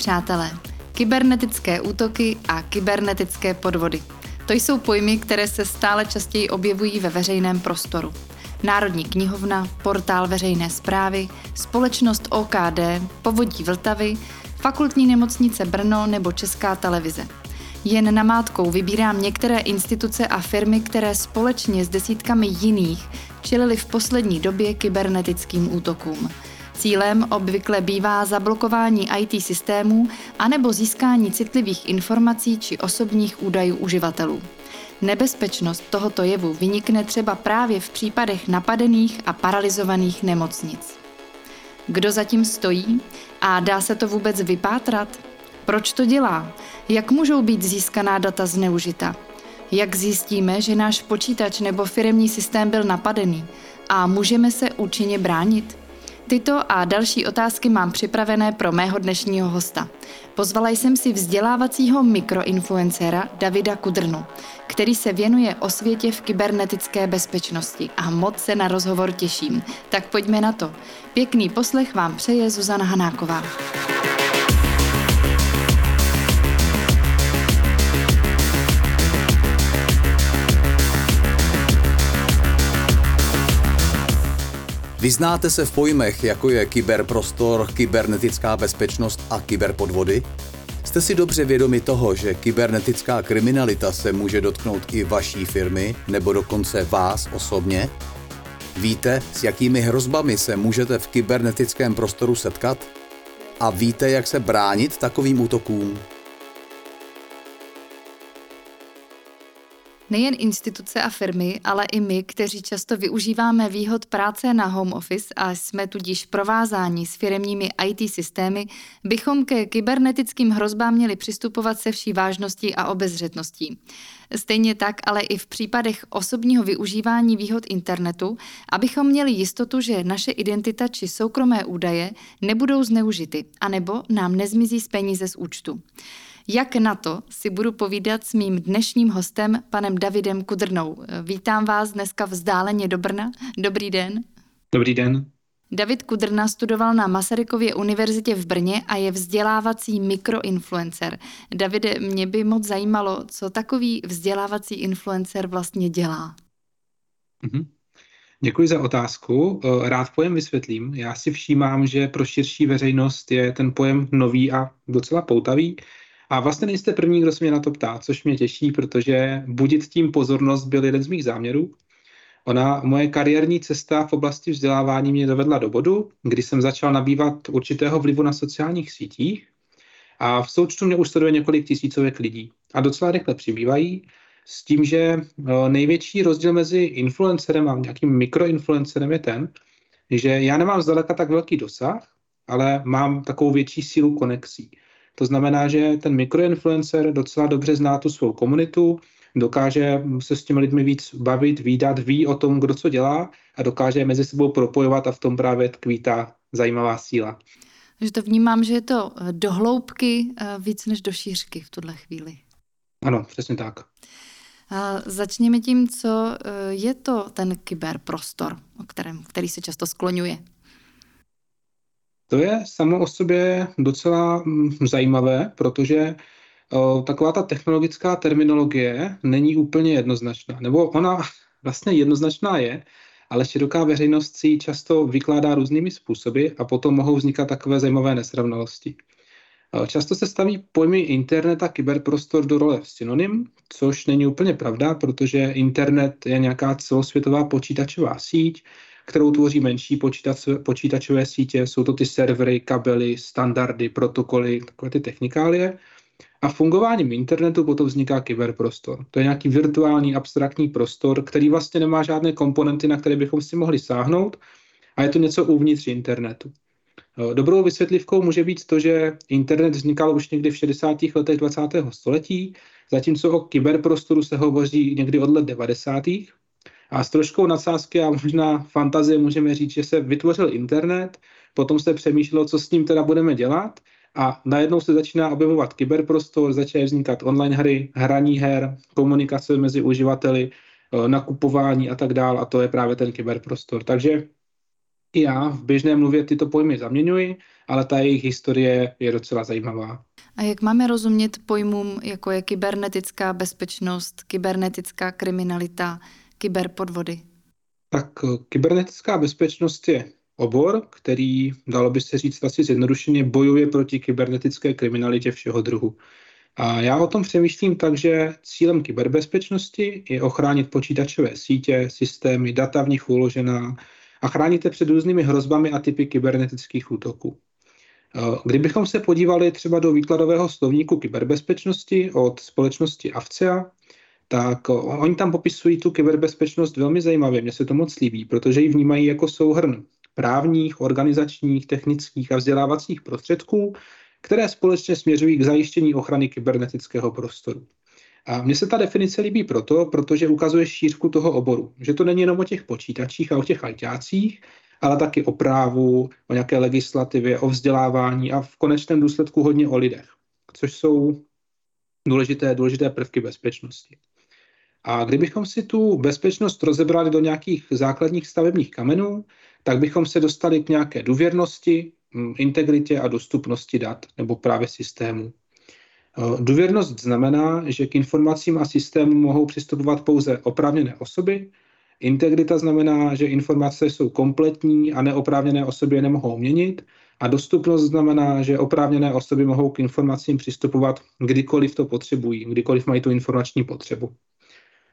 Přátelé. Kybernetické útoky a kybernetické podvody. To jsou pojmy, které se stále častěji objevují ve veřejném prostoru. Národní knihovna, portál veřejné zprávy, společnost OKD, povodí Vltavy, fakultní nemocnice Brno nebo Česká televize. Jen namátkou vybírám některé instituce a firmy, které společně s desítkami jiných čelili v poslední době kybernetickým útokům. Cílem obvykle bývá zablokování IT systémů anebo získání citlivých informací či osobních údajů uživatelů. Nebezpečnost tohoto jevu vynikne třeba právě v případech napadených a paralizovaných nemocnic. Kdo zatím stojí? A dá se to vůbec vypátrat? Proč to dělá? Jak můžou být získaná data zneužita? Jak zjistíme, že náš počítač nebo firemní systém byl napadený? A můžeme se účinně bránit? Tyto a další otázky mám připravené pro mého dnešního hosta. Pozvala jsem si vzdělávacího mikroinfluencera Davida Kudrnu, který se věnuje osvětě v kybernetické bezpečnosti a moc se na rozhovor těším. Tak pojďme na to. Pěkný poslech vám přeje Zuzana Hanáková. Vyznáte se v pojmech, jako je kyberprostor, kybernetická bezpečnost a kyberpodvody? Jste si dobře vědomi toho, že kybernetická kriminalita se může dotknout i vaší firmy nebo dokonce vás osobně? Víte, s jakými hrozbami se můžete v kybernetickém prostoru setkat? A víte, jak se bránit takovým útokům? Nejen instituce a firmy, ale i my, kteří často využíváme výhod práce na home office a jsme tudíž provázáni s firemními IT systémy, bychom ke kybernetickým hrozbám měli přistupovat se vší vážností a obezřetností. Stejně tak ale i v případech osobního využívání výhod internetu, abychom měli jistotu, že naše identita či soukromé údaje nebudou zneužity, anebo nám nezmizí z peníze z účtu. Jak na to si budu povídat s mým dnešním hostem, panem Davidem Kudrnou. Vítám vás dneska vzdáleně do Brna. Dobrý den. Dobrý den. David Kudrna studoval na Masarykově univerzitě v Brně a je vzdělávací mikroinfluencer. Davide, mě by moc zajímalo, co takový vzdělávací influencer vlastně dělá. Mhm. Děkuji za otázku. Rád pojem vysvětlím. Já si všímám, že pro širší veřejnost je ten pojem nový a docela poutavý. A vlastně nejste první, kdo se mě na to ptá, což mě těší, protože budit tím pozornost byl jeden z mých záměrů. Ona, moje kariérní cesta v oblasti vzdělávání mě dovedla do bodu, kdy jsem začal nabývat určitého vlivu na sociálních sítích a v součtu mě už sleduje několik tisícovek lidí a docela rychle přibývají s tím, že eh, největší rozdíl mezi influencerem a nějakým mikroinfluencerem je ten, že já nemám zdaleka tak velký dosah, ale mám takovou větší sílu konexí. To znamená, že ten mikroinfluencer docela dobře zná tu svou komunitu, dokáže se s těmi lidmi víc bavit, výdat, ví o tom, kdo co dělá a dokáže je mezi sebou propojovat a v tom právě tkví ta zajímavá síla. Že to vnímám, že je to eh, do hloubky eh, víc než do šířky v tuhle chvíli. Ano, přesně tak. A začněme tím, co eh, je to ten kyberprostor, o kterém, který se často skloňuje. To je samo o sobě docela mm, zajímavé, protože taková ta technologická terminologie není úplně jednoznačná. Nebo ona vlastně jednoznačná je, ale široká veřejnost si ji často vykládá různými způsoby a potom mohou vznikat takové zajímavé nesrovnalosti. Často se staví pojmy internet a kyberprostor do role synonym, což není úplně pravda, protože internet je nějaká celosvětová počítačová síť, kterou tvoří menší počítač, počítačové sítě. Jsou to ty servery, kabely, standardy, protokoly, takové ty technikálie. A fungováním internetu potom vzniká kyberprostor. To je nějaký virtuální, abstraktní prostor, který vlastně nemá žádné komponenty, na které bychom si mohli sáhnout, a je to něco uvnitř internetu. Dobrou vysvětlivkou může být to, že internet vznikal už někdy v 60. letech 20. století, zatímco o kyberprostoru se hovoří někdy od let 90. A s troškou nadsázky a možná fantazie můžeme říct, že se vytvořil internet, potom se přemýšlelo, co s ním teda budeme dělat a najednou se začíná objevovat kyberprostor, začínají vznikat online hry, hraní her, komunikace mezi uživateli, eh, nakupování a tak dále a to je právě ten kyberprostor. Takže I já v běžné mluvě tyto pojmy zaměňuji, ale ta jejich historie je docela zajímavá. A jak máme rozumět pojmům, jako je kybernetická bezpečnost, kybernetická kriminalita, kyberpodvody? Tak eh, kybernetická bezpečnost je obor, který, dalo by se říct asi zjednodušeně, bojuje proti kybernetické kriminalitě všeho druhu. A já o tom přemýšlím tak, že cílem kyberbezpečnosti je ochránit počítačové sítě, systémy, data v nich uložená a chránit je před různými hrozbami a typy kybernetických útoků. Eh, kdybychom se podívali třeba do výkladového slovníku kyberbezpečnosti od společnosti Avcia, tak oni tam popisují tu kyberbezpečnost velmi zajímavě. Mně se to moc líbí, protože ji vnímají jako souhrn právních, organizačních, technických a vzdělávacích prostředků, které společně směřují k zajištění ochrany kybernetického prostoru. A mně se ta definice líbí proto, protože ukazuje šířku toho oboru. Že to není jenom o těch počítačích a o těch ajťácích, ale taky o právu, o nějaké legislativě, o vzdělávání a v konečném důsledku hodně o lidech, což jsou důležité, důležité prvky bezpečnosti. A kdybychom si tu bezpečnost rozebrali do nějakých základních stavebních kamenů, tak bychom se dostali k nějaké důvěrnosti, mm, integritě a dostupnosti dat nebo právě systému. E, důvěrnost znamená, že k informacím a systémům mohou přistupovat pouze oprávněné osoby. Integrita znamená, že informace jsou kompletní a neoprávněné osoby je nemohou měnit. A dostupnost znamená, že oprávněné osoby mohou k informacím přistupovat kdykoliv to potřebují, kdykoliv mají tu informační potřebu.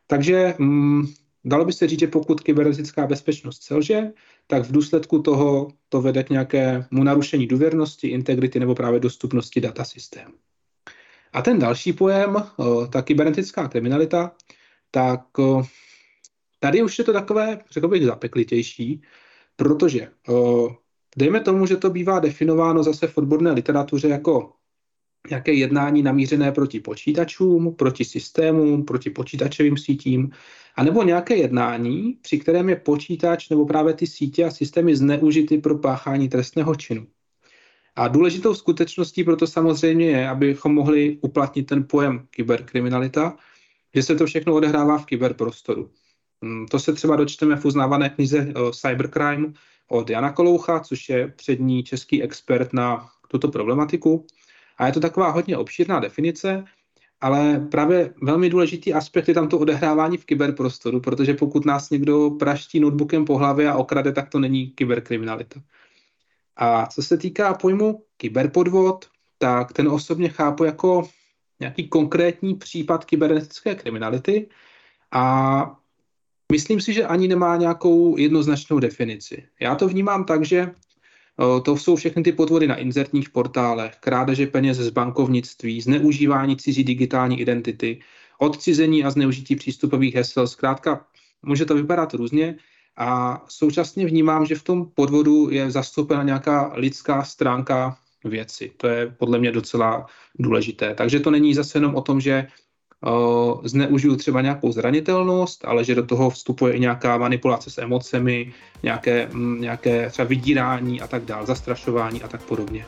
Takže mm, dalo by se říct, že pokud kybernetická bezpečnost selže, tak v důsledku toho to vede k nějakému narušení důvěrnosti, integrity nebo právě dostupnosti datasystému. A ten další pojem, ta kybernetická kriminalita, tak tady už je to takové, řekl bych, zapeklitější, protože dejme tomu, že to bývá definováno zase v odborné literatuře jako nějaké jednání namířené proti počítačům, proti systémům, proti počítačovým sítím, anebo nějaké jednání, při kterém je počítač nebo právě ty sítě a systémy zneužity pro páchání trestného činu. A důležitou skutečností proto samozřejmě je, abychom mohli uplatnit ten pojem kyberkriminalita, že se to všechno odehrává v kyberprostoru. Hmm, to se třeba dočteme v uznávané knize Cybercrime od Jana Koloucha, což je přední český expert na tuto problematiku. A je to taková hodně obšírná definice, ale právě velmi důležitý aspekt je tam to odehrávání v kyberprostoru, protože pokud nás někdo praští notebookem po hlavě a okrade, tak to není kyberkriminalita. A co se týká pojmu kyberpodvod, tak ten osobně chápu jako nějaký konkrétní případ kybernetické kriminality a myslím si, že ani nemá nějakou jednoznačnou definici. Já to vnímám tak, že to jsou všechny ty podvody na inzertních portálech, krádeže peněz z bankovnictví, zneužívání cizí digitální identity, odcizení a zneužití přístupových hesel. Zkrátka, může to vypadat různě a současně vnímám, že v tom podvodu je zastoupena nějaká lidská stránka věci. To je podle mě docela důležité. Takže to není zase jenom o tom, že zneužiju třeba nějakou zranitelnost, ale že do toho vstupuje i nějaká manipulace s emocemi, nějaké, mm, nějaké třeba vydírání a tak dále, zastrašování a tak podobně.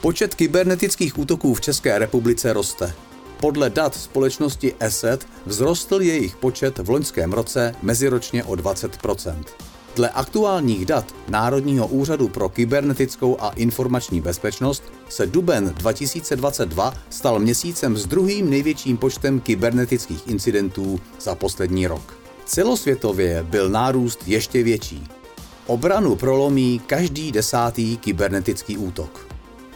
Počet kybernetických útoků v České republice roste. Podle dat společnosti ESET vzrostl jejich počet v loňském roce meziročně o 20 Dle aktuálních dat Národního úřadu pro kybernetickou a informační bezpečnost se duben 2022 stal měsícem s druhým největším počtem kybernetických incidentů za poslední rok. Celosvětově byl nárůst ještě větší. Obranu prolomí každý desátý kybernetický útok.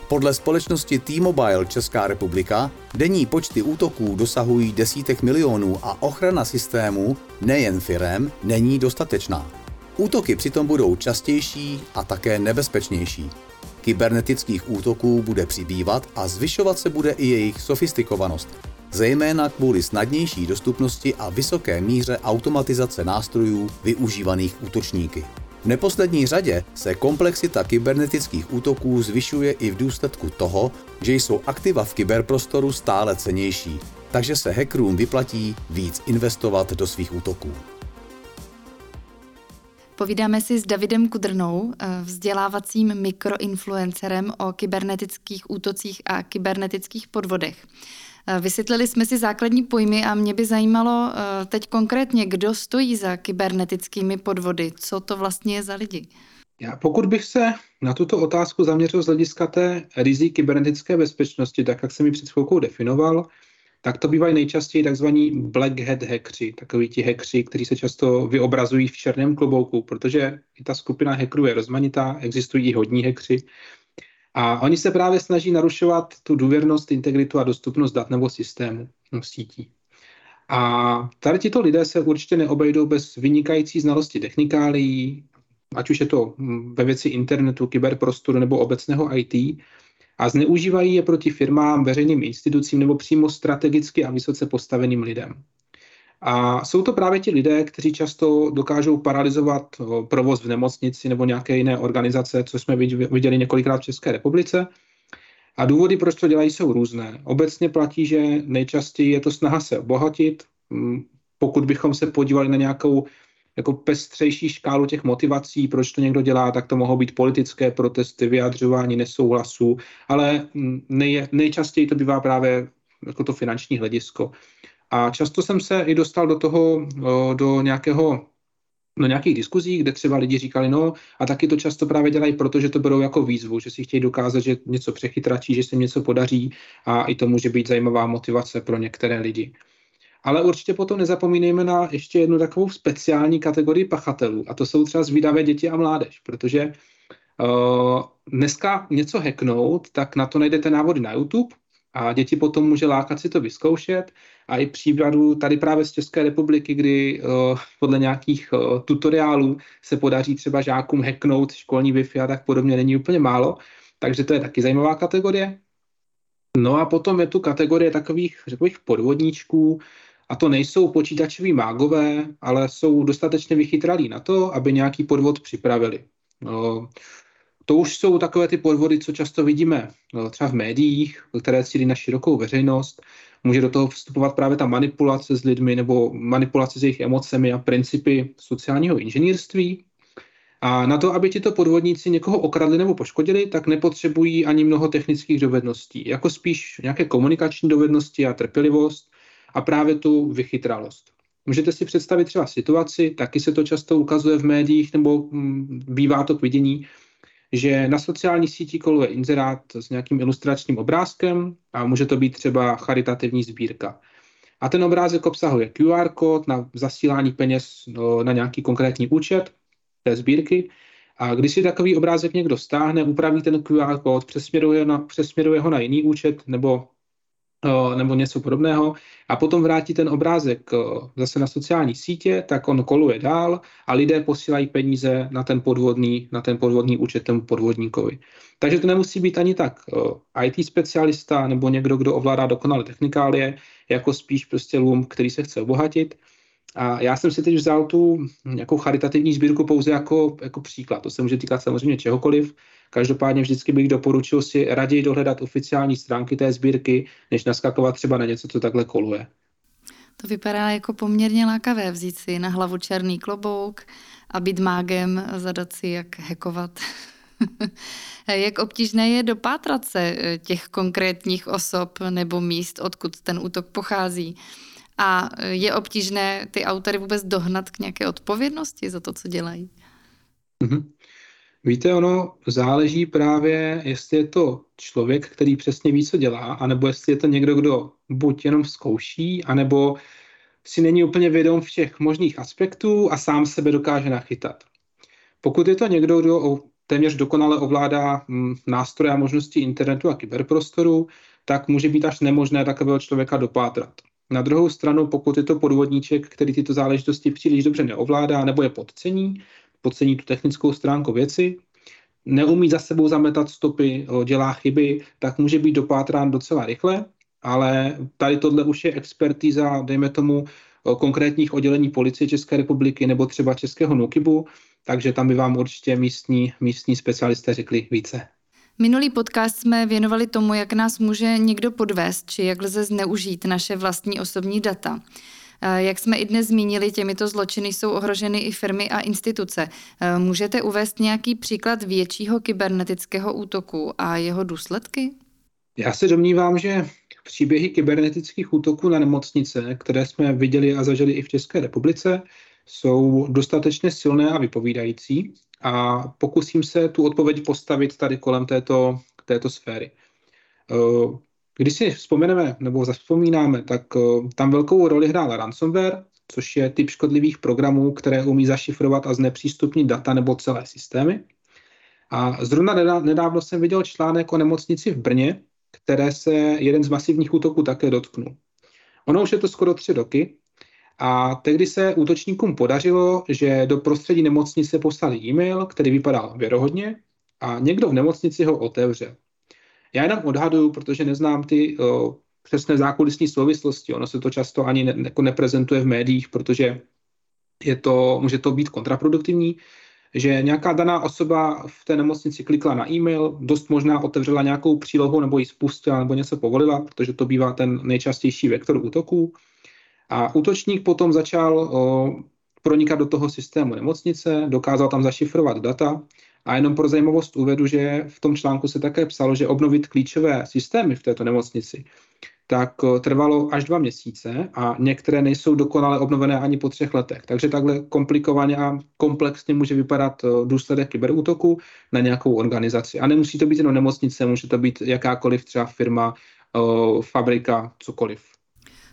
Podle společnosti T-Mobile Česká republika denní počty útoků dosahují desítek milionů a ochrana systému, nejen firem, není dostatečná. Útoky přitom budou častější a také nebezpečnější. Kybernetických útoků bude přibývat a zvyšovat se bude i jejich sofistikovanost, zejména kvůli snadnější dostupnosti a vysoké míře automatizace nástrojů využívaných útočníky. V neposlední řadě se komplexita kybernetických útoků zvyšuje i v důsledku toho, že jsou aktiva v kyberprostoru stále cenější, takže se hackerům vyplatí víc investovat do svých útoků. Povídáme si s Davidem Kudrnou, eh, vzdělávacím mikroinfluencerem o kybernetických útocích a kybernetických podvodech. Eh, vysvětlili jsme si základní pojmy a mě by zajímalo eh, teď konkrétně, kdo stojí za kybernetickými podvody, co to vlastně je za lidi. Já pokud bych se na tuto otázku zaměřil z hlediska té rizik kybernetické bezpečnosti, tak jak jsem ji před chvilkou definoval, tak to bývají nejčastěji takzvaní black hat hackři, takoví ti hackři, kteří se často vyobrazují v černém klobouku, protože i ta skupina hackerů je rozmanitá, existují i hodní hackři. A oni se právě snaží narušovat tu důvěrnost, integritu a dostupnost dat nebo systému no, sítí. A tady tito lidé se určitě neobejdou bez vynikající znalosti technikálií, ať už je to hm, ve věci internetu, kyberprostoru nebo obecného IT, a zneužívají je proti firmám, veřejným institucím nebo přímo strategicky a vysoce postaveným lidem. A jsou to právě ti lidé, kteří často dokážou paralizovat provoz v nemocnici nebo nějaké jiné organizace, co jsme viděli několikrát v České republice. A důvody, proč to dělají, jsou různé. Obecně platí, že nejčastěji je to snaha se obohatit. Mm, pokud bychom se podívali na nějakou jako pestřejší škálu těch motivací, proč to někdo dělá, tak to mohou být politické protesty, vyjadřování nesouhlasu, ale mm, nej, nejčastěji to bývá právě jako to finanční hledisko. A často jsem se i dostal do toho, do nějakého do nějakých diskuzí, kde třeba lidi říkali, no a taky to často právě dělají, protože to berou jako výzvu, že si chtějí dokázat, že něco přechytračí, že se něco podaří a i to může být zajímavá motivace pro některé lidi. Ale určitě potom nezapomínejme na ještě jednu takovou speciální kategorii pachatelů, a to jsou třeba zvídavé děti a mládež, protože uh, dneska něco hacknout, tak na to najdete návody na YouTube a děti potom může lákat si to vyzkoušet a i případů tady právě z České republiky, kdy uh, podle nějakých uh, tutoriálů se podaří třeba žákům hacknout školní Wi-Fi a tak podobně, není úplně málo, takže to je taky zajímavá kategorie. No a potom je tu kategorie takových, řekl bych, podvodníčků, a to nejsou počítačoví mágové, ale jsou dostatečně vychytralí na to, aby nějaký podvod připravili. No, to už jsou takové ty podvody, co často vidíme no, třeba v médiích, které cílí na širokou veřejnost. Může do toho vstupovat právě ta manipulace s lidmi nebo manipulace s jejich emocemi a principy sociálního inženýrství. A na to, aby tito podvodníci někoho okradli nebo poškodili, tak nepotřebují ani mnoho technických dovedností, jako spíš nějaké komunikační dovednosti a trpělivost a právě tu vychytralost. Můžete si představit třeba situaci, taky se to často ukazuje v médiích nebo mm, bývá to k vidění, že na sociální síti koluje inzerát s nějakým ilustračním obrázkem a může to být třeba charitativní sbírka. A ten obrázek obsahuje QR kód na zasílání peněz no, na nějaký konkrétní účet té sbírky. A když si takový obrázek někdo stáhne, upraví ten QR kód, přesměruje, na, přesměruje ho na jiný účet nebo nebo něco podobného a potom vrátí ten obrázek zase na sociální sítě, tak on koluje dál a lidé posílají peníze na ten podvodný, na ten podvodný účet tomu podvodníkovi. Takže to nemusí být ani tak IT specialista nebo někdo, kdo ovládá dokonale technikálie, jako spíš prostě lům, který se chce obohatit. A já jsem si teď vzal tu nějakou charitativní sbírku pouze jako, jako příklad. To se může týkat samozřejmě čehokoliv. Každopádně vždycky bych doporučil si raději dohledat oficiální stránky té sbírky, než naskakovat třeba na něco, co takhle koluje. To vypadá jako poměrně lákavé vzít si na hlavu černý klobouk a být mágem, zadat si, jak hekovat. jak obtížné je dopátrat se eh, těch konkrétních osob nebo míst, odkud ten útok pochází. A je obtížné ty autory vůbec dohnat k nějaké odpovědnosti za to, co dělají. Mm-hmm. Víte, ono záleží právě, jestli je to člověk, který přesně ví, co dělá, anebo jestli je to někdo, kdo buď jenom zkouší, anebo si není úplně vědom všech možných aspektů a sám sebe dokáže nachytat. Pokud je to někdo, kdo téměř dokonale ovládá mm, nástroje a možnosti internetu a kyberprostoru, tak může být až nemožné takového člověka dopátrat. Na druhou stranu, pokud je to podvodníček, který tyto záležitosti příliš dobře neovládá nebo je podcení, podcení tu technickou stránku věci, neumí za sebou zametat stopy, dělá chyby, tak může být dopátrán docela rychle, ale tady tohle už je expertíza, dejme tomu, konkrétních oddělení policie České republiky nebo třeba Českého NUKIBu, takže tam by vám určitě místní, místní specialisté řekli více. Minulý podcast jsme věnovali tomu, jak nás může někdo podvést, či jak lze zneužít naše vlastní osobní data. Jak jsme i dnes zmínili, těmito zločiny jsou ohroženy i firmy a instituce. Můžete uvést nějaký příklad většího kybernetického útoku a jeho důsledky? Já se domnívám, že příběhy kybernetických útoků na nemocnice, které jsme viděli a zažili i v České republice, jsou dostatečně silné a vypovídající a pokusím se tu odpověď postavit tady kolem této, této sféry. Když si vzpomeneme nebo zaspomínáme, tak eh, tam velkou roli hrál ransomware, což je typ škodlivých programů, které umí zašifrovat a znepřístupnit data nebo celé systémy. A zrovna nedávno jsem viděl článek o nemocnici v Brně, které se jeden z masivních útoků také dotknul. Ono už je to skoro tři roky a tehdy se útočníkům podařilo, že do prostředí nemocnice poslali e-mail, který vypadal věrohodně a někdo v nemocnici ho otevřel. Já jenom odhaduju, protože neznám ty o, přesné zákulisní souvislosti. Ono se to často ani ne, jako neprezentuje v médiích, protože je to, může to být kontraproduktivní, že nějaká daná osoba v té nemocnici klikla na e-mail, dost možná otevřela nějakou přílohu nebo ji spustila nebo něco povolila, protože to bývá ten nejčastější vektor útoků. A útočník potom začal o, pronikat do toho systému nemocnice, dokázal tam zašifrovat data a jenom pro zajímavost uvedu, že v tom článku se také psalo, že obnovit klíčové systémy v této nemocnici tak eh, trvalo až dva měsíce a některé nejsou dokonale obnovené ani po třech letech. Takže takhle komplikovaně a komplexně může vypadat eh, důsledek kyberútoku na nějakou organizaci. A nemusí to být jenom nemocnice, může to být jakákoliv třeba firma, eh, fabrika, cokoliv.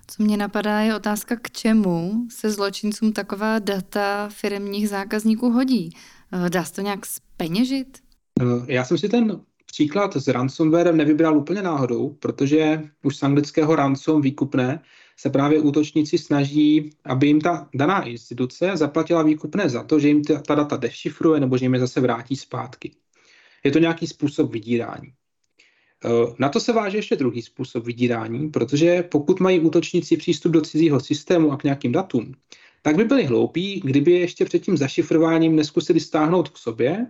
Co mě napadá, je otázka, k čemu se zločincům taková data firmních zákazníků hodí. Dá se to nějak speněžit? Já jsem si ten příklad s ransomwarem nevybral úplně náhodou, protože už z anglického ransom výkupné se právě útočníci snaží, aby jim ta daná instituce zaplatila výkupné za to, že jim ta, ta data dešifruje nebo že jim je zase vrátí zpátky. Je to nějaký způsob vydírání. E, na to se váže ještě druhý způsob vydírání, protože pokud mají útočníci přístup do cizího systému a k nějakým datům, tak by byli hloupí, kdyby je ještě před tím zašifrováním neskusili stáhnout k sobě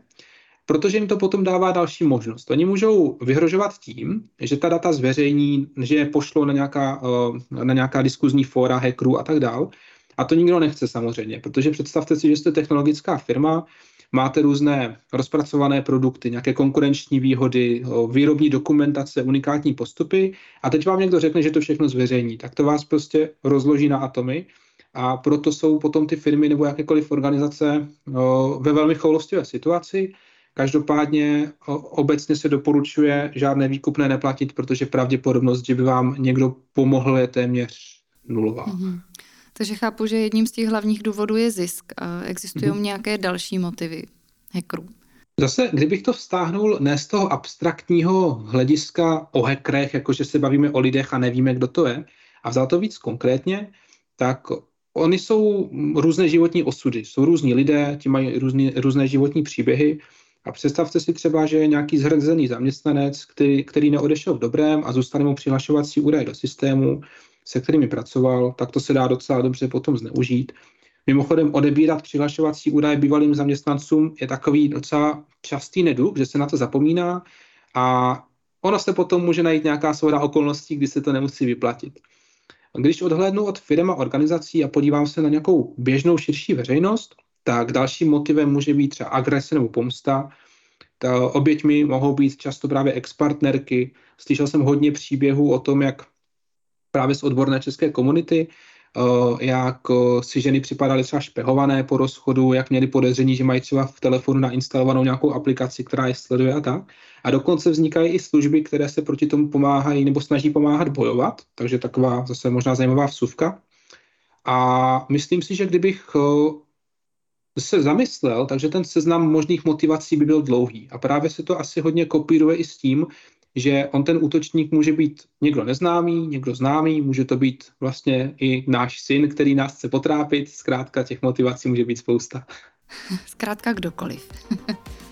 protože jim to potom dává další možnost. Oni můžou vyhrožovat tím, že ta data zveřejní, že je pošlou na nějaká, eh, na nějaká diskuzní fóra hackerů a tak dál. A to nikdo nechce samozřejmě, protože představte si, že jste technologická firma, máte různé rozpracované produkty, nějaké konkurenční výhody, výrobní dokumentace, unikátní postupy a teď vám někdo řekne, že to všechno zveřejní, tak to vás prostě rozloží na atomy a proto jsou potom ty firmy nebo jakékoliv organizace ve velmi choulostivé situaci, Každopádně obecně se doporučuje žádné výkupné neplatit, protože pravděpodobnost, že by vám někdo pomohl, je téměř nulová. Mm-hmm. Takže chápu, že jedním z těch hlavních důvodů je zisk. Existují mm-hmm. nějaké další motivy hackerů? Zase, kdybych to vztáhnul ne z toho abstraktního hlediska o hackerech, jakože se bavíme o lidech a nevíme, kdo to je, a vzal to víc konkrétně, tak oni jsou různé životní osudy. Jsou různí lidé, ti mají různý, různé životní příběhy a představte si třeba, že je nějaký zhrzený zaměstnanec, který, který neodešel v dobrém a zůstane mu přihlašovací údaj do systému, se kterými pracoval, tak to se dá docela dobře potom zneužít. Mimochodem odebírat přihlašovací údaje bývalým zaměstnancům je takový docela častý neduch, že se na to zapomíná a ono se potom může najít nějaká souhra okolností, kdy se to nemusí vyplatit. Když odhlédnu od firm a organizací a podívám se na nějakou běžnou širší veřejnost, tak dalším motivem může být třeba agrese nebo pomsta. Ta oběťmi mohou být často právě ex-partnerky. Slyšel jsem hodně příběhů o tom, jak právě z odborné české komunity, jak eh, si ženy připadaly třeba špehované po rozchodu, jak měly podezření, že mají třeba v telefonu nainstalovanou nějakou aplikaci, která je sleduje a tak. A dokonce vznikají i služby, které se proti tomu pomáhají nebo snaží pomáhat bojovat, takže taková zase možná zajímavá vsuvka. A myslím si, že kdybych eh, se zamyslel, takže ten seznam možných motivací by byl dlouhý. A právě se to asi hodně kopíruje i s tím, že on ten útočník může být někdo neznámý, někdo známý, může to být vlastně i náš syn, který nás chce potrápit. Zkrátka těch motivací může být spousta. Zkrátka kdokoliv.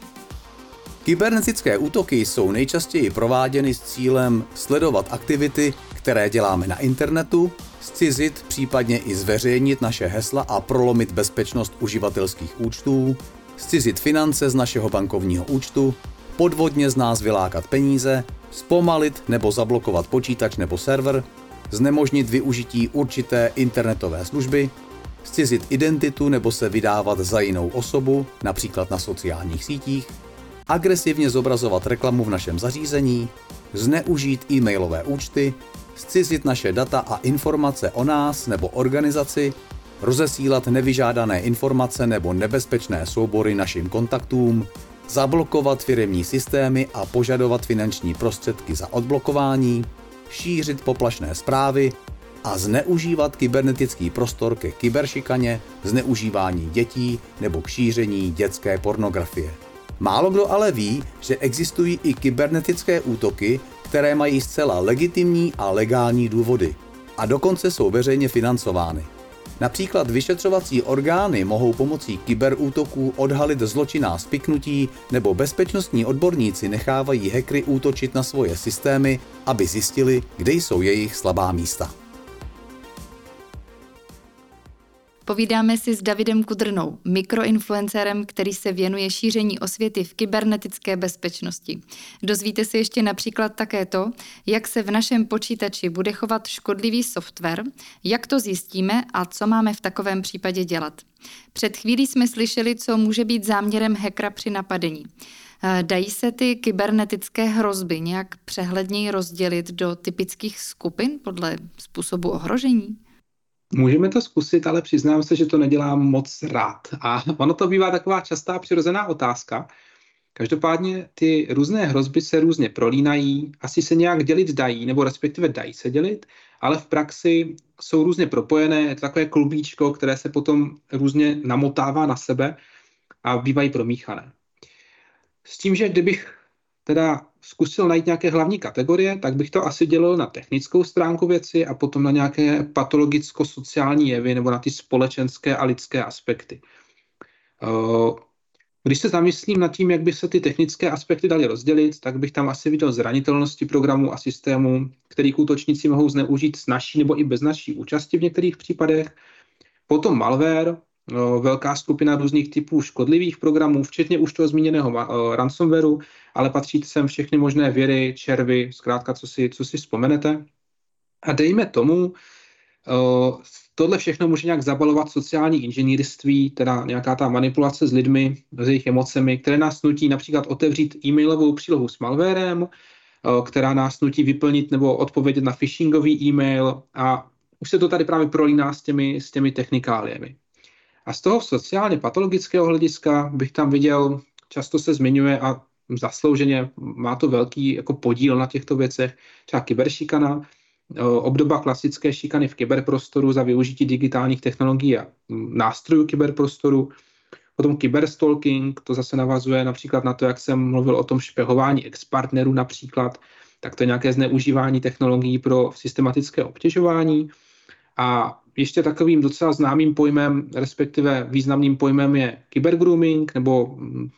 Kybernetické útoky jsou nejčastěji prováděny s cílem sledovat aktivity, které děláme na internetu, zcizit, případně i zveřejnit naše hesla a prolomit bezpečnost uživatelských účtů, zcizit finance z našeho bankovního účtu, podvodně z nás vylákat peníze, zpomalit nebo zablokovat počítač nebo server, znemožnit využití určité internetové služby, zcizit identitu nebo se vydávat za jinou osobu, například na sociálních sítích, agresivně zobrazovat reklamu v našem zařízení, zneužít e-mailové účty, zcizit naše data a informace o nás nebo organizaci, rozesílat nevyžádané informace nebo nebezpečné soubory našim kontaktům, zablokovat firemní systémy a požadovat finanční prostředky za odblokování, šířit poplašné zprávy a zneužívat kybernetický prostor ke kyberšikaně, zneužívání dětí nebo k šíření dětské pornografie. Málo kdo ale ví, že existují i kybernetické útoky, které mají zcela legitimní a legální důvody a dokonce jsou veřejně financovány. Například vyšetřovací orgány mohou pomocí kyberútoků odhalit zločinná spiknutí nebo bezpečnostní odborníci nechávají hekry útočit na svoje systémy, aby zjistili, kde jsou jejich slabá místa. Povídáme si s Davidem Kudrnou, mikroinfluencerem, který se věnuje šíření osvěty v kybernetické bezpečnosti. Dozvíte se ještě například také to, jak se v našem počítači bude chovat škodlivý software, jak to zjistíme a co máme v takovém případě dělat. Před chvílí jsme slyšeli, co může být záměrem hackera při napadení. Eh, dají se ty kybernetické hrozby nějak přehledněji rozdělit do typických skupin podle způsobu ohrožení? Můžeme to zkusit, ale přiznám se, že to nedělám moc rád. A ono to bývá taková častá přirozená otázka. Každopádně ty různé hrozby se různě prolínají, asi se nějak dělit dají, nebo respektive dají se dělit, ale v praxi jsou různě propojené, je to takové klubíčko, které se potom různě namotává na sebe a bývají promíchané. S tím, že kdybych teda zkusil najít nějaké hlavní kategorie, tak bych to asi dělil na technickou stránku věci a potom na nějaké patologicko-sociální jevy nebo na ty společenské a lidské aspekty. Eh, když se zamyslím nad tím, jak by se ty technické aspekty daly rozdělit, tak bych tam asi viděl zranitelnosti programů a systémů, kterých útočníci mohou zneužít s naší nebo i bez naší účasti v některých případech. Potom malware, velká skupina různých typů škodlivých programů, včetně už toho zmíněného uh, ransomwareu, ale patří sem všechny možné věry, červy, zkrátka, co si, co si vzpomenete. A dejme tomu, uh, tohle všechno může nějak zabalovat sociální inženýrství, teda nějaká ta manipulace s lidmi, s jejich emocemi, které nás nutí například otevřít e-mailovou přílohu s malwarem, uh, která nás nutí vyplnit nebo odpovědět na phishingový e-mail a už se to tady právě prolíná s těmi, s těmi technikáliemi. A z toho sociálně patologického hlediska bych tam viděl, často se zmiňuje a zaslouženě má to velký jako podíl na těchto věcech, třeba kyberšikana, obdoba klasické šikany v kyberprostoru za využití digitálních technologií a nástrojů kyberprostoru, potom kyberstalking, to zase navazuje například na to, jak jsem mluvil o tom špehování ex-partnerů například, tak to je nějaké zneužívání technologií pro systematické obtěžování. A ještě takovým docela známým pojmem, respektive významným pojmem je kybergrooming, nebo mm,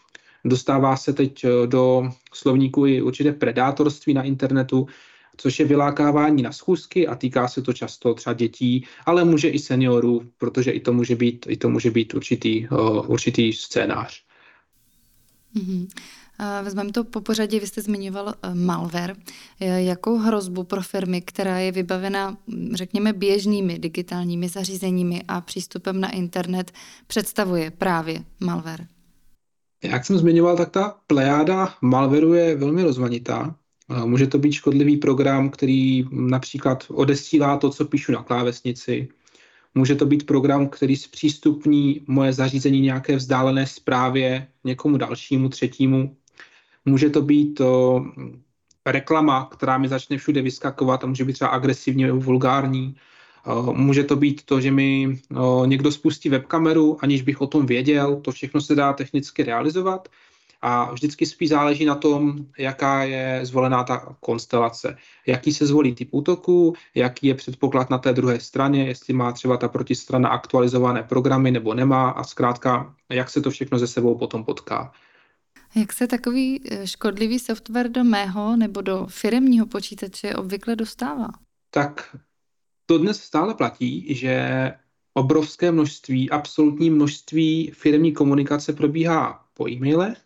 dostává se teď eh, do slovníku i určité predátorství na internetu, což je vylákávání na schůzky a týká se to často třeba dětí, ale může i seniorů, protože i to může být, i to může být určitý, uh, určitý scénář. Mm-hmm. Vezmeme to po pořadě, vy jste zmiňoval eh, malware. Jakou hrozbu pro firmy, která je vybavena, hm, řekněme, běžnými digitálními zařízeními a přístupem na internet, představuje právě malware? Jak jsem zmiňoval, tak ta plejáda malwareu je velmi rozmanitá. Může to být škodlivý program, který například odesílá to, co píšu na klávesnici. Může to být program, který zpřístupní moje zařízení nějaké vzdálené zprávě někomu dalšímu, třetímu. Může to být to reklama, která mi začne všude vyskakovat a může být třeba agresivní nebo vulgární. Může to být to, že mi někdo spustí webkameru, aniž bych o tom věděl. To všechno se dá technicky realizovat. A vždycky spíš záleží na tom, jaká je zvolená ta konstelace. Jaký se zvolí typ útoku, jaký je předpoklad na té druhé straně, jestli má třeba ta protistrana aktualizované programy nebo nemá a zkrátka, jak se to všechno ze sebou potom potká. Jak se takový eh, škodlivý software do mého nebo do firemního počítače obvykle dostává? Tak to dnes stále platí, že obrovské množství, absolutní množství firmní komunikace probíhá po e-mailech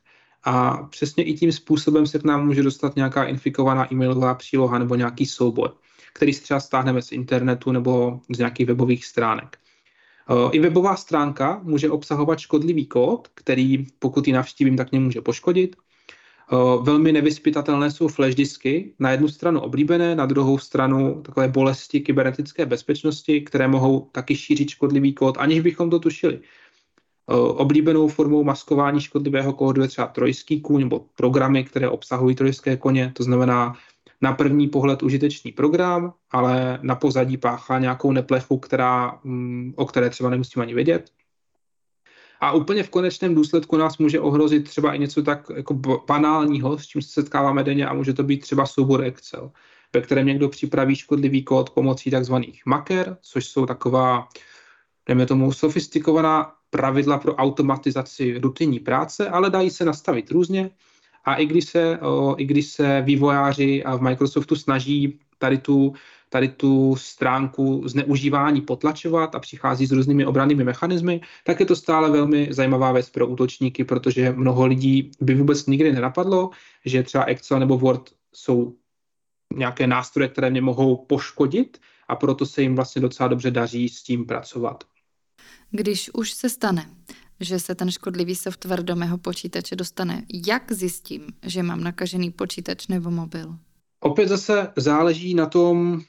a přesně i tím způsobem se k nám může dostat nějaká infikovaná e-mailová příloha nebo nějaký soubor, který si třeba stáhneme z internetu nebo z nějakých webových stránek. Eh, I webová stránka může obsahovat škodlivý kód, který pokud ji navštívím, tak mě může poškodit. Velmi nevyspytatelné jsou flash disky, na jednu stranu oblíbené, na druhou stranu takové bolesti kybernetické bezpečnosti, které mohou taky šířit škodlivý kód, aniž bychom to tušili. Oblíbenou formou maskování škodlivého kódu je třeba trojský kůň nebo programy, které obsahují trojské koně, to znamená na první pohled užitečný program, ale na pozadí páchá nějakou neplechu, která, mm, o které třeba nemusíme ani vědět. A úplně v konečném důsledku nás může ohrozit třeba i něco tak jako banálního, s čím se setkáváme denně a může to být třeba soubor Excel, ve kterém někdo připraví škodlivý kód pomocí takzvaných maker, což jsou taková, dejme tomu, sofistikovaná pravidla pro automatizaci rutinní práce, ale dají se nastavit různě. A i když se, i když se vývojáři v Microsoftu snaží tady tu tady tu stránku zneužívání potlačovat a přichází s různými obrannými mechanismy, tak je to stále velmi zajímavá věc pro útočníky, protože mnoho lidí by vůbec nikdy nenapadlo, že třeba Excel nebo Word jsou nějaké nástroje, které mě mohou poškodit a proto se jim vlastně docela dobře daří s tím pracovat. Když už se stane, že se ten škodlivý software do mého počítače dostane, jak zjistím, že mám nakažený počítač nebo mobil? Opět zase záleží na tom,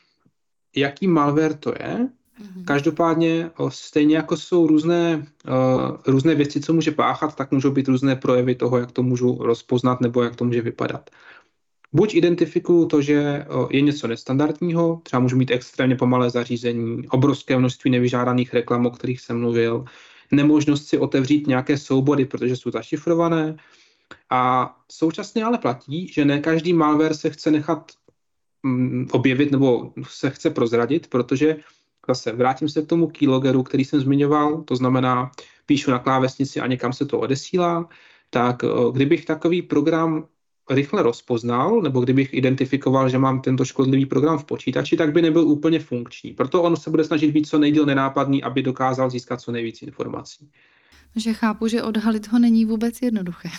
jaký malware to je. Mm-hmm. Každopádně stejně jako jsou různé, uh, různé věci, co může páchat, tak můžou být různé projevy toho, jak to můžu rozpoznat nebo jak to může vypadat. Buď identifikuju to, že je něco nestandardního, třeba můžu mít extrémně pomalé zařízení, obrovské množství nevyžádaných reklam, o kterých jsem mluvil, nemožnost si otevřít nějaké soubory, protože jsou zašifrované. A současně ale platí, že ne každý malware se chce nechat Mm, objevit nebo se chce prozradit, protože zase vrátím se k tomu keyloggeru, který jsem zmiňoval, to znamená, píšu na klávesnici a někam se to odesílá, tak kdybych takový program rychle rozpoznal, nebo kdybych identifikoval, že mám tento škodlivý program v počítači, tak by nebyl úplně funkční. Proto on se bude snažit být co nejdíl nenápadný, aby dokázal získat co nejvíc informací. Že chápu, že odhalit ho není vůbec jednoduché.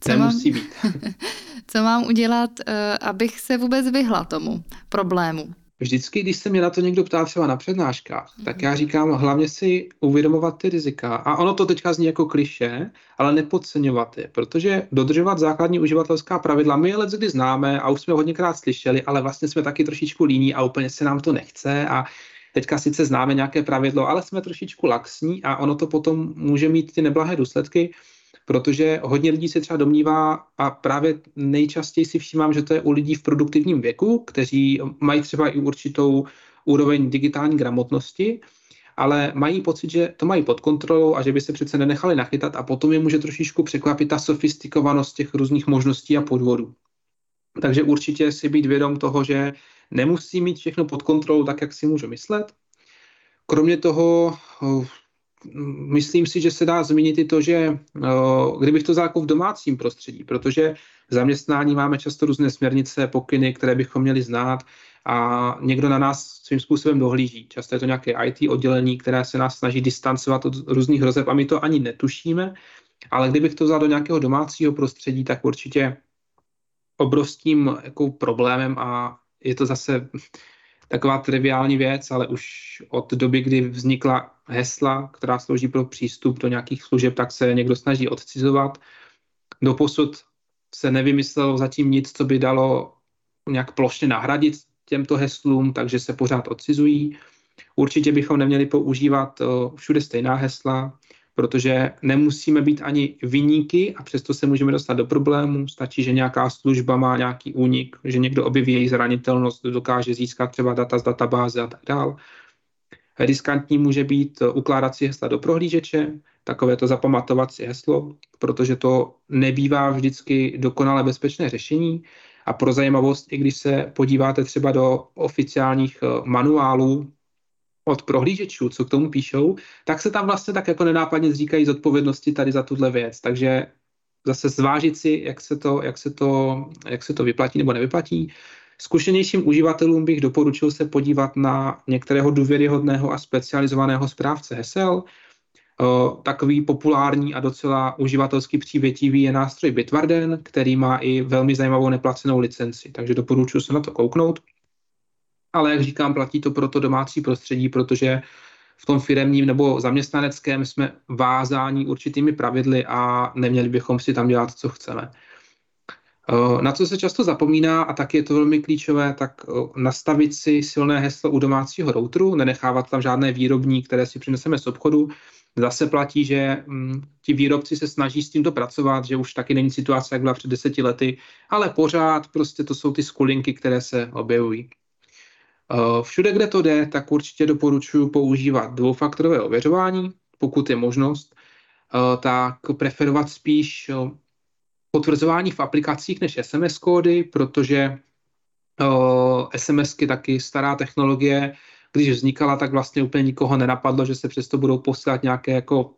Co Nemusí mám, být. co mám udělat, eh, abych se vůbec vyhla tomu problému? Vždycky, když se mě na to někdo ptá třeba na přednáškách, mm. tak já říkám hlavně si uvědomovat ty rizika. A ono to teďka zní jako kliše, ale nepodceňovat je, protože dodržovat základní uživatelská pravidla my je let kdy známe a už jsme hodněkrát slyšeli, ale vlastně jsme taky trošičku líní a úplně se nám to nechce a teďka sice známe nějaké pravidlo, ale jsme trošičku laxní a ono to potom může mít ty neblahé důsledky, protože hodně lidí se třeba domnívá a právě nejčastěji si všímám, že to je u lidí v produktivním věku, kteří mají třeba i určitou úroveň digitální gramotnosti, ale mají pocit, že to mají pod kontrolou a že by se přece nenechali nachytat a potom je může trošičku překvapit ta sofistikovanost těch různých možností a podvodů. Takže určitě si být vědom toho, že nemusí mít všechno pod kontrolou tak, jak si můžu myslet. Kromě toho myslím si, že se dá zmínit i to, že kdybych to vzal jako v domácím prostředí, protože v zaměstnání máme často různé směrnice, pokyny, které bychom měli znát a někdo na nás svým způsobem dohlíží. Často je to nějaké IT oddělení, které se nás snaží distancovat od různých hrozeb a my to ani netušíme, ale kdybych to vzal do nějakého domácího prostředí, tak určitě obrovským jako problémem a je to zase taková triviální věc, ale už od doby, kdy vznikla hesla, která slouží pro přístup do nějakých služeb, tak se někdo snaží odcizovat. Doposud se nevymyslelo zatím nic, co by dalo nějak plošně nahradit těmto heslům, takže se pořád odcizují. Určitě bychom neměli používat eh, všude stejná hesla, protože nemusíme být ani vyníky a přesto se můžeme dostat do problémů. Stačí, že nějaká služba má nějaký únik, že někdo objeví její zranitelnost, dokáže získat třeba data z databáze a tak dále. Riskantní může být ukládat si hesla do prohlížeče, takové to zapamatovat si heslo, protože to nebývá vždycky dokonale bezpečné řešení. A pro zajímavost, i když se podíváte třeba do oficiálních eh, manuálů od prohlížečů, co k tomu píšou, tak se tam vlastně tak jako nenápadně zříkají zodpovědnosti tady za tuhle věc. Takže zase zvážit si, jak se to, jak se to, jak se to vyplatí nebo nevyplatí. Zkušenějším uživatelům bych doporučil se podívat na některého důvěryhodného a specializovaného správce hesel. Takový populární a docela uživatelsky přívětivý je nástroj Bitwarden, který má i velmi zajímavou neplacenou licenci, takže doporučuji se na to kouknout ale jak říkám, platí to pro to domácí prostředí, protože v tom firemním nebo zaměstnaneckém jsme vázáni určitými pravidly a neměli bychom si tam dělat, co chceme. Na co se často zapomíná, a tak je to velmi klíčové, tak nastavit si silné heslo u domácího routeru, nenechávat tam žádné výrobní, které si přineseme z obchodu. Zase platí, že hm, ti výrobci se snaží s tímto pracovat, že už taky není situace, jak byla před deseti lety, ale pořád prostě to jsou ty skulinky, které se objevují. Všude, kde to jde, tak určitě doporučuji používat dvoufaktorové ověřování, pokud je možnost, tak preferovat spíš potvrzování v aplikacích než SMS kódy, protože SMSky taky stará technologie, když vznikala, tak vlastně úplně nikoho nenapadlo, že se přesto budou posílat nějaké jako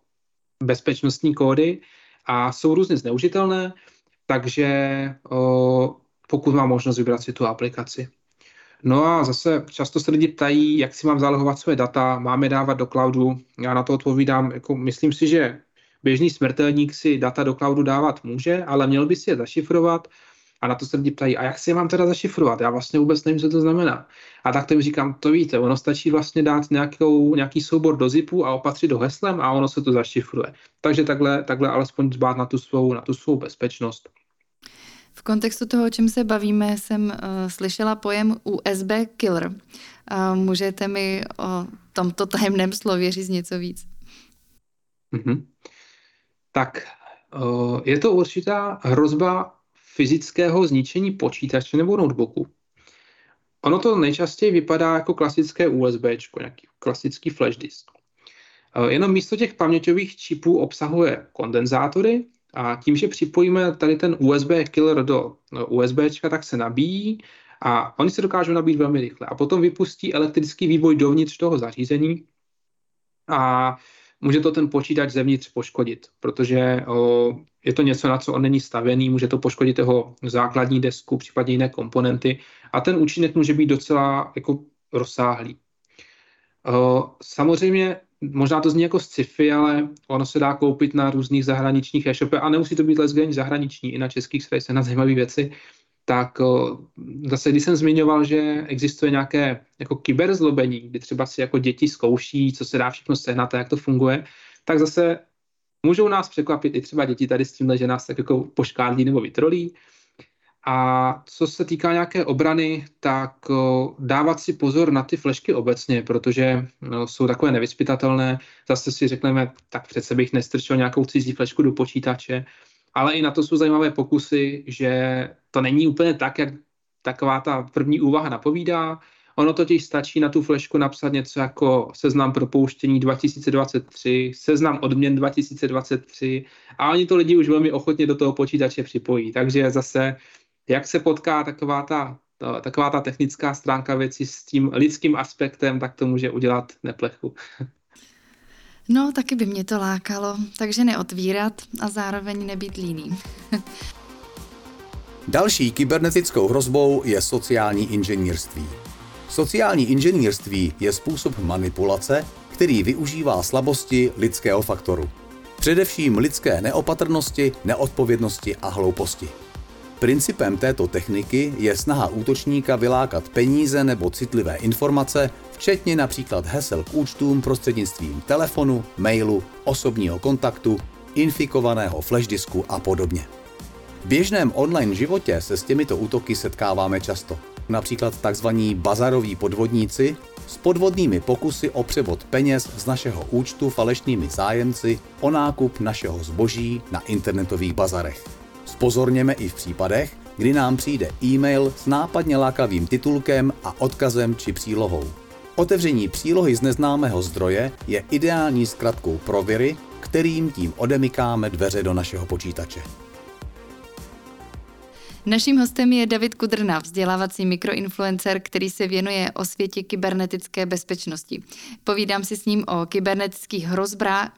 bezpečnostní kódy a jsou různě zneužitelné, takže uh, pokud mám možnost vybrat si tu aplikaci. No a zase často se lidi ptají, jak si mám zálohovat své data, máme dávat do cloudu. Já na to odpovídám, jako myslím si, že běžný smrtelník si data do cloudu dávat může, ale měl by si je zašifrovat a na to se lidi ptají, a jak si je mám teda zašifrovat? Já vlastně vůbec nevím, co to znamená. A tak tím říkám, to víte, ono stačí vlastně dát nějakou, nějaký soubor do zipu a opatřit do heslem a ono se to zašifruje. Takže takhle, takhle alespoň dbát na tu svou, na tu svou bezpečnost. V kontextu toho, o čem se bavíme, jsem uh, slyšela pojem USB killer. Uh, můžete mi o tomto tajemném slově říct něco víc? Mm-hmm tak eh, je to určitá hrozba fyzického zničení počítače nebo notebooku. Ono to nejčastěji vypadá jako klasické USB, nějaký klasický flash disk. Eh, jenom místo těch paměťových čipů obsahuje kondenzátory a tím, že připojíme tady ten USB killer do eh, USB, tak se nabíjí a oni se dokážou nabít velmi rychle. A potom vypustí elektrický vývoj dovnitř toho zařízení a může to ten počítač zevnitř poškodit, protože o, je to něco, na co on není stavěný, může to poškodit jeho základní desku, případně jiné komponenty a ten účinek může být docela jako rozsáhlý. O, samozřejmě možná to zní jako sci-fi, ale ono se dá koupit na různých zahraničních e-shopech a nemusí to být lesgení zahraniční, i na českých se na zajímavé věci tak zase, když jsem zmiňoval, že existuje nějaké jako kyberzlobení, kdy třeba si jako děti zkouší, co se dá všechno sehnat a jak to funguje, tak zase můžou nás překvapit i třeba děti tady s tímhle, že nás tak jako poškádlí nebo vytrolí. A co se týká nějaké obrany, tak dávat si pozor na ty flešky obecně, protože no, jsou takové nevyspytatelné. Zase si řekneme, tak přece bych nestrčil nějakou cizí flešku do počítače ale i na to jsou zajímavé pokusy, že to není úplně tak, jak taková ta první úvaha napovídá. Ono totiž stačí na tu flešku napsat něco jako seznam propouštění 2023, seznam odměn 2023 a oni to lidi už velmi ochotně do toho počítače připojí. Takže zase, jak se potká taková ta, ta, taková ta technická stránka věci s tím lidským aspektem, tak to může udělat neplechu. No, taky by mě to lákalo, takže neotvírat a zároveň nebýt líný. Další kybernetickou hrozbou je sociální inženýrství. Sociální inženýrství je způsob manipulace, který využívá slabosti lidského faktoru. Především lidské neopatrnosti, neodpovědnosti a hlouposti. Principem této techniky je snaha útočníka vylákat peníze nebo citlivé informace, včetně například hesel k účtům prostřednictvím telefonu, mailu, osobního kontaktu, infikovaného disku a podobně. V běžném online životě se s těmito útoky setkáváme často. Například tzv. bazaroví podvodníci s podvodnými pokusy o převod peněz z našeho účtu falešnými zájemci o nákup našeho zboží na internetových bazarech. Spozorněme i v případech, kdy nám přijde e-mail s nápadně lákavým titulkem a odkazem či přílohou. Otevření přílohy z neznámého zdroje je ideální zkratkou pro viry, kterým tím odemykáme dveře do našeho počítače. Naším hostem je David Kudrna, vzdělávací mikroinfluencer, který se věnuje o světě kybernetické bezpečnosti. Povídám si s ním o kybernetických hrozbách,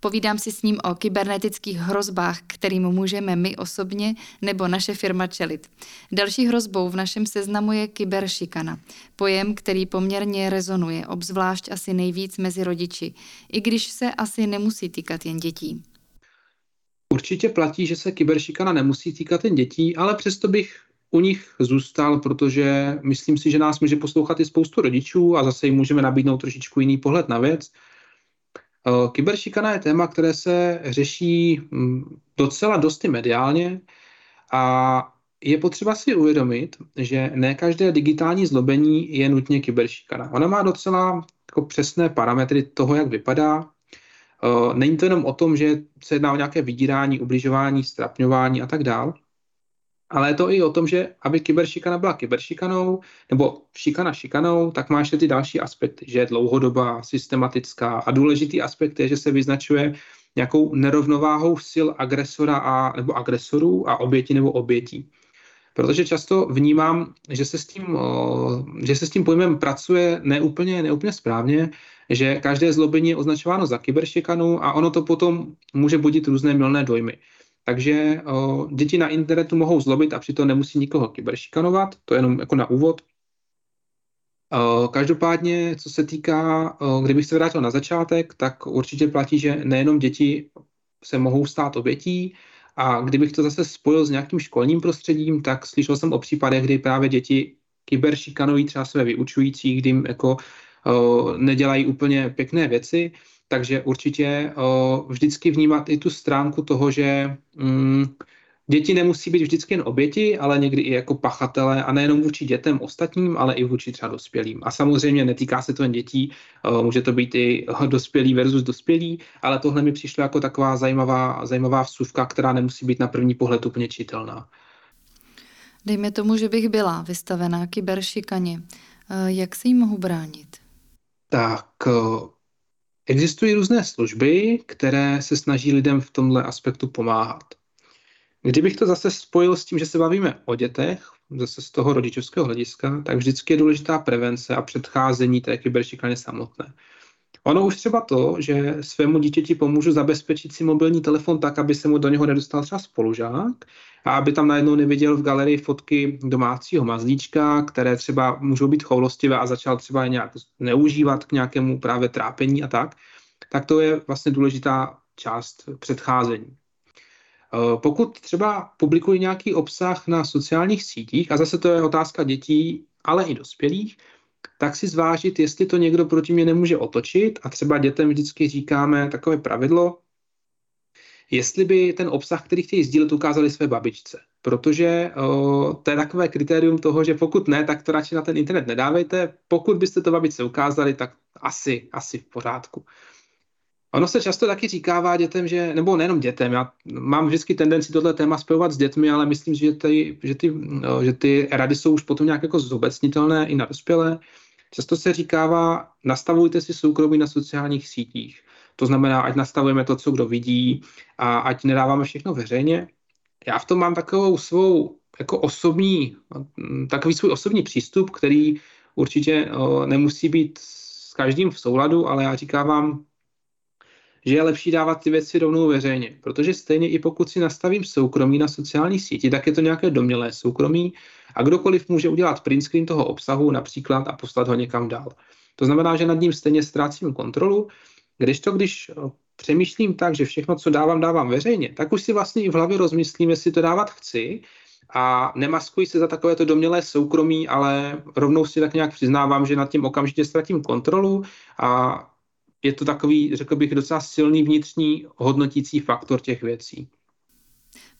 Povídám si s ním o kybernetických hrozbách, kterým můžeme my osobně nebo naše firma čelit. Další hrozbou v našem seznamu je kyberšikana, pojem, který poměrně rezonuje, obzvlášť asi nejvíc mezi rodiči, i když se asi nemusí týkat jen dětí. Určitě platí, že se kyberšikana nemusí týkat jen dětí, ale přesto bych u nich zůstal, protože myslím si, že nás může poslouchat i spoustu rodičů a zase jim můžeme nabídnout trošičku jiný pohled na věc. Eh, kyberšikana je téma, které se řeší mm, docela dosti mediálně A je potřeba si uvědomit, že ne každé digitální zlobení je nutně kyberšikana. Ona má docela jako přesné parametry toho, jak vypadá. Není to jenom o tom, že se jedná o nějaké vydírání, ubližování, strapňování a tak dále, ale je to i o tom, že aby kyberšikana byla kyberšikanou, nebo šikana šikanou, tak má ještě ty další aspekty, že je dlouhodobá, systematická a důležitý aspekt je, že se vyznačuje nějakou nerovnováhou sil agresora a, nebo agresorů a oběti nebo obětí. Protože často vnímám, že se s tím, že se s tím pojmem pracuje neúplně, neúplně správně, že každé zlobení je označováno za kyberšikanu a ono to potom může budit různé milné dojmy. Takže o, děti na internetu mohou zlobit a přitom nemusí nikoho kyberšikanovat, to je jenom jako na úvod. O, každopádně, co se týká, o, kdybych se vrátil na začátek, tak určitě platí, že nejenom děti se mohou stát obětí, a kdybych to zase spojil s nějakým školním prostředím, tak slyšel jsem o případech, kdy právě děti kyberšikanují třeba své vyučující, kdy jim jako o, nedělají úplně pěkné věci takže určitě vždycky vnímat i tu stránku toho, že mm, děti nemusí být vždycky jen oběti, ale někdy i jako pachatele a nejenom vůči dětem ostatním, ale i vůči třeba dospělým. A samozřejmě netýká se to jen dětí, může to být i dospělý versus dospělý, ale tohle mi přišlo jako taková zajímavá, zajímavá vsuvka, která nemusí být na první pohled úplně čitelná. Dejme tomu, že bych byla vystavená kyberšikaně. Jak se jí mohu bránit? Tak Existují různé služby, které se snaží lidem v tomhle aspektu pomáhat. Kdybych to zase spojil s tím, že se bavíme o dětech, zase z toho rodičovského hlediska, tak vždycky je důležitá prevence a předcházení té kyberšikaně samotné. Ono už třeba to, že svému dítěti pomůžu zabezpečit si mobilní telefon tak, aby se mu do něho nedostal třeba spolužák a aby tam najednou neviděl v galerii fotky domácího mazlíčka, které třeba můžou být choulostivé a začal třeba nějak neužívat k nějakému právě trápení a tak, tak to je vlastně důležitá část předcházení. Eh, pokud třeba publikuji nějaký obsah na sociálních sítích, a zase to je otázka dětí, ale i dospělých, tak si zvážit, jestli to někdo proti mě nemůže otočit a třeba dětem vždycky říkáme takové pravidlo, jestli by ten obsah, který chtějí sdílet, ukázali své babičce. Protože o, to je takové kritérium toho, že pokud ne, tak to radši na ten internet nedávejte. Pokud byste to babičce ukázali, tak asi, asi v pořádku. Ono se často taky říkává dětem, že, nebo nejenom dětem, já mám vždycky tendenci tohle téma spojovat s dětmi, ale myslím, že ty, že ty, že ty rady jsou už potom nějak jako zobecnitelné i na dospělé. Často se říkává, nastavujte si soukromí na sociálních sítích. To znamená, ať nastavujeme to, co kdo vidí a ať nedáváme všechno veřejně. Já v tom mám takovou svou jako osobní, takový svůj osobní přístup, který určitě nemusí být s každým v souladu, ale já říkávám, že je lepší dávat ty věci rovnou veřejně, protože stejně i pokud si nastavím soukromí na sociální síti, tak je to nějaké domělé soukromí a kdokoliv může udělat print screen toho obsahu například a poslat ho někam dál. To znamená, že nad ním stejně ztrácím kontrolu, když to, když přemýšlím tak, že všechno, co dávám, dávám veřejně, tak už si vlastně i v hlavě rozmyslím, jestli to dávat chci a nemaskuji se za takovéto domělé soukromí, ale rovnou si tak nějak přiznávám, že nad tím okamžitě ztratím kontrolu a je to takový, řekl bych, docela silný vnitřní hodnotící faktor těch věcí.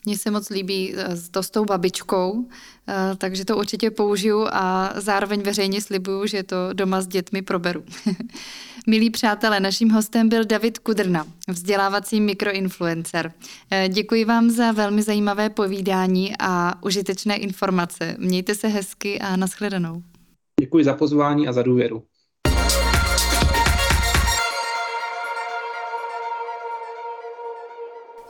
Mně se moc líbí eh, to s tou babičkou, eh, takže to určitě použiju a zároveň veřejně slibuju, že to doma s dětmi proberu. Milí přátelé, naším hostem byl David Kudrna, vzdělávací mikroinfluencer. Eh, děkuji vám za velmi zajímavé povídání a užitečné informace. Mějte se hezky a nashledanou. Děkuji za pozvání a za důvěru.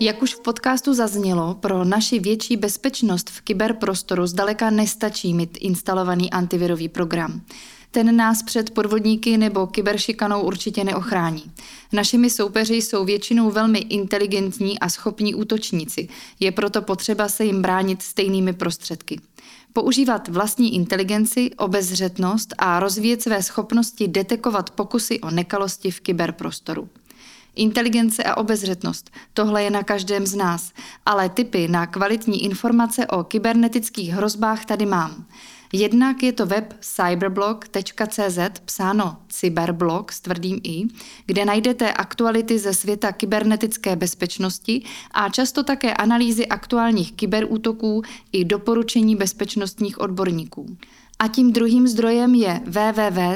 Jak už v podcastu zaznělo, pro naši větší bezpečnost v kyberprostoru zdaleka nestačí mít instalovaný antivirový program. Ten nás před podvodníky nebo kyberšikanou určitě neochrání. Našimi soupeři jsou většinou velmi inteligentní a schopní útočníci. Je proto potřeba se jim bránit stejnými prostředky. Používat vlastní inteligenci, obezřetnost a rozvíjet své schopnosti detekovat pokusy o nekalosti v kyberprostoru. Inteligence a obezřetnost, tohle je na každém z nás, ale typy na kvalitní informace o kybernetických hrozbách tady mám. Jednak je to web cyberblog.cz, psáno cyberblog s tvrdým i, kde najdete aktuality ze světa kybernetické bezpečnosti a často také analýzy aktuálních kyberútoků i doporučení bezpečnostních odborníků. A tím druhým zdrojem je www.nukip.cz,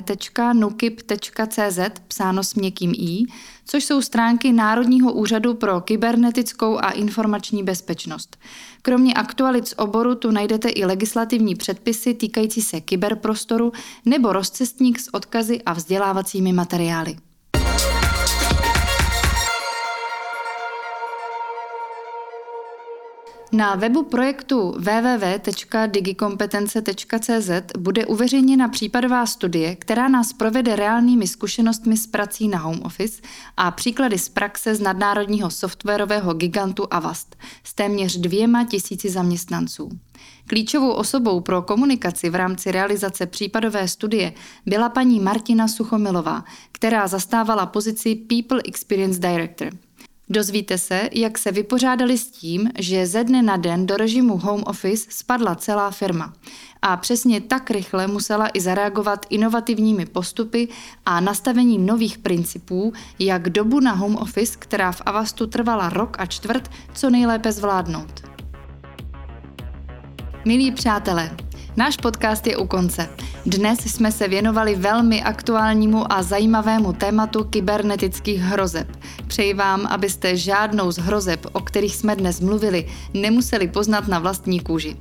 psáno s měkkým i, což jsou stránky Národního úřadu pro kybernetickou a informační bezpečnost. Kromě aktualit z oboru tu najdete i legislativní předpisy týkající se kyberprostoru nebo rozcestník s odkazy a vzdělávacími materiály. Na webu projektu www.digikompetence.cz bude uveřejněna případová studie, která nás provede reálnými zkušenostmi s prací na home office a příklady z praxe z nadnárodního softwarového gigantu Avast s téměř dvěma tisíci zaměstnanců. Klíčovou osobou pro komunikaci v rámci realizace případové studie byla paní Martina Suchomilová, která zastávala pozici People Experience Director – Dozvíte se, jak se vypořádali s tím, že ze dne na den do režimu home office spadla celá firma. A přesně tak rychle musela i zareagovat inovativními postupy a nastavením nových principů, jak dobu na home office, která v Avastu trvala rok a čtvrt, co nejlépe zvládnout. Milí přátelé, Náš podcast je u konce. Dnes jsme se věnovali velmi aktuálnímu a zajímavému tématu kybernetických hrozeb. Přeji vám, abyste žádnou z hrozeb, o kterých jsme dnes mluvili, nemuseli poznat na vlastní kůži.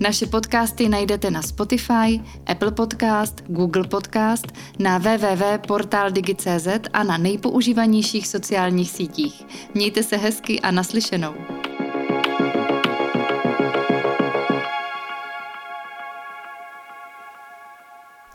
Naše podcasty najdete na Spotify, Apple Podcast, Google Podcast, na www.portaldigi.cz a na nejpoužívanějších sociálních sítích. Mějte se hezky a naslyšenou.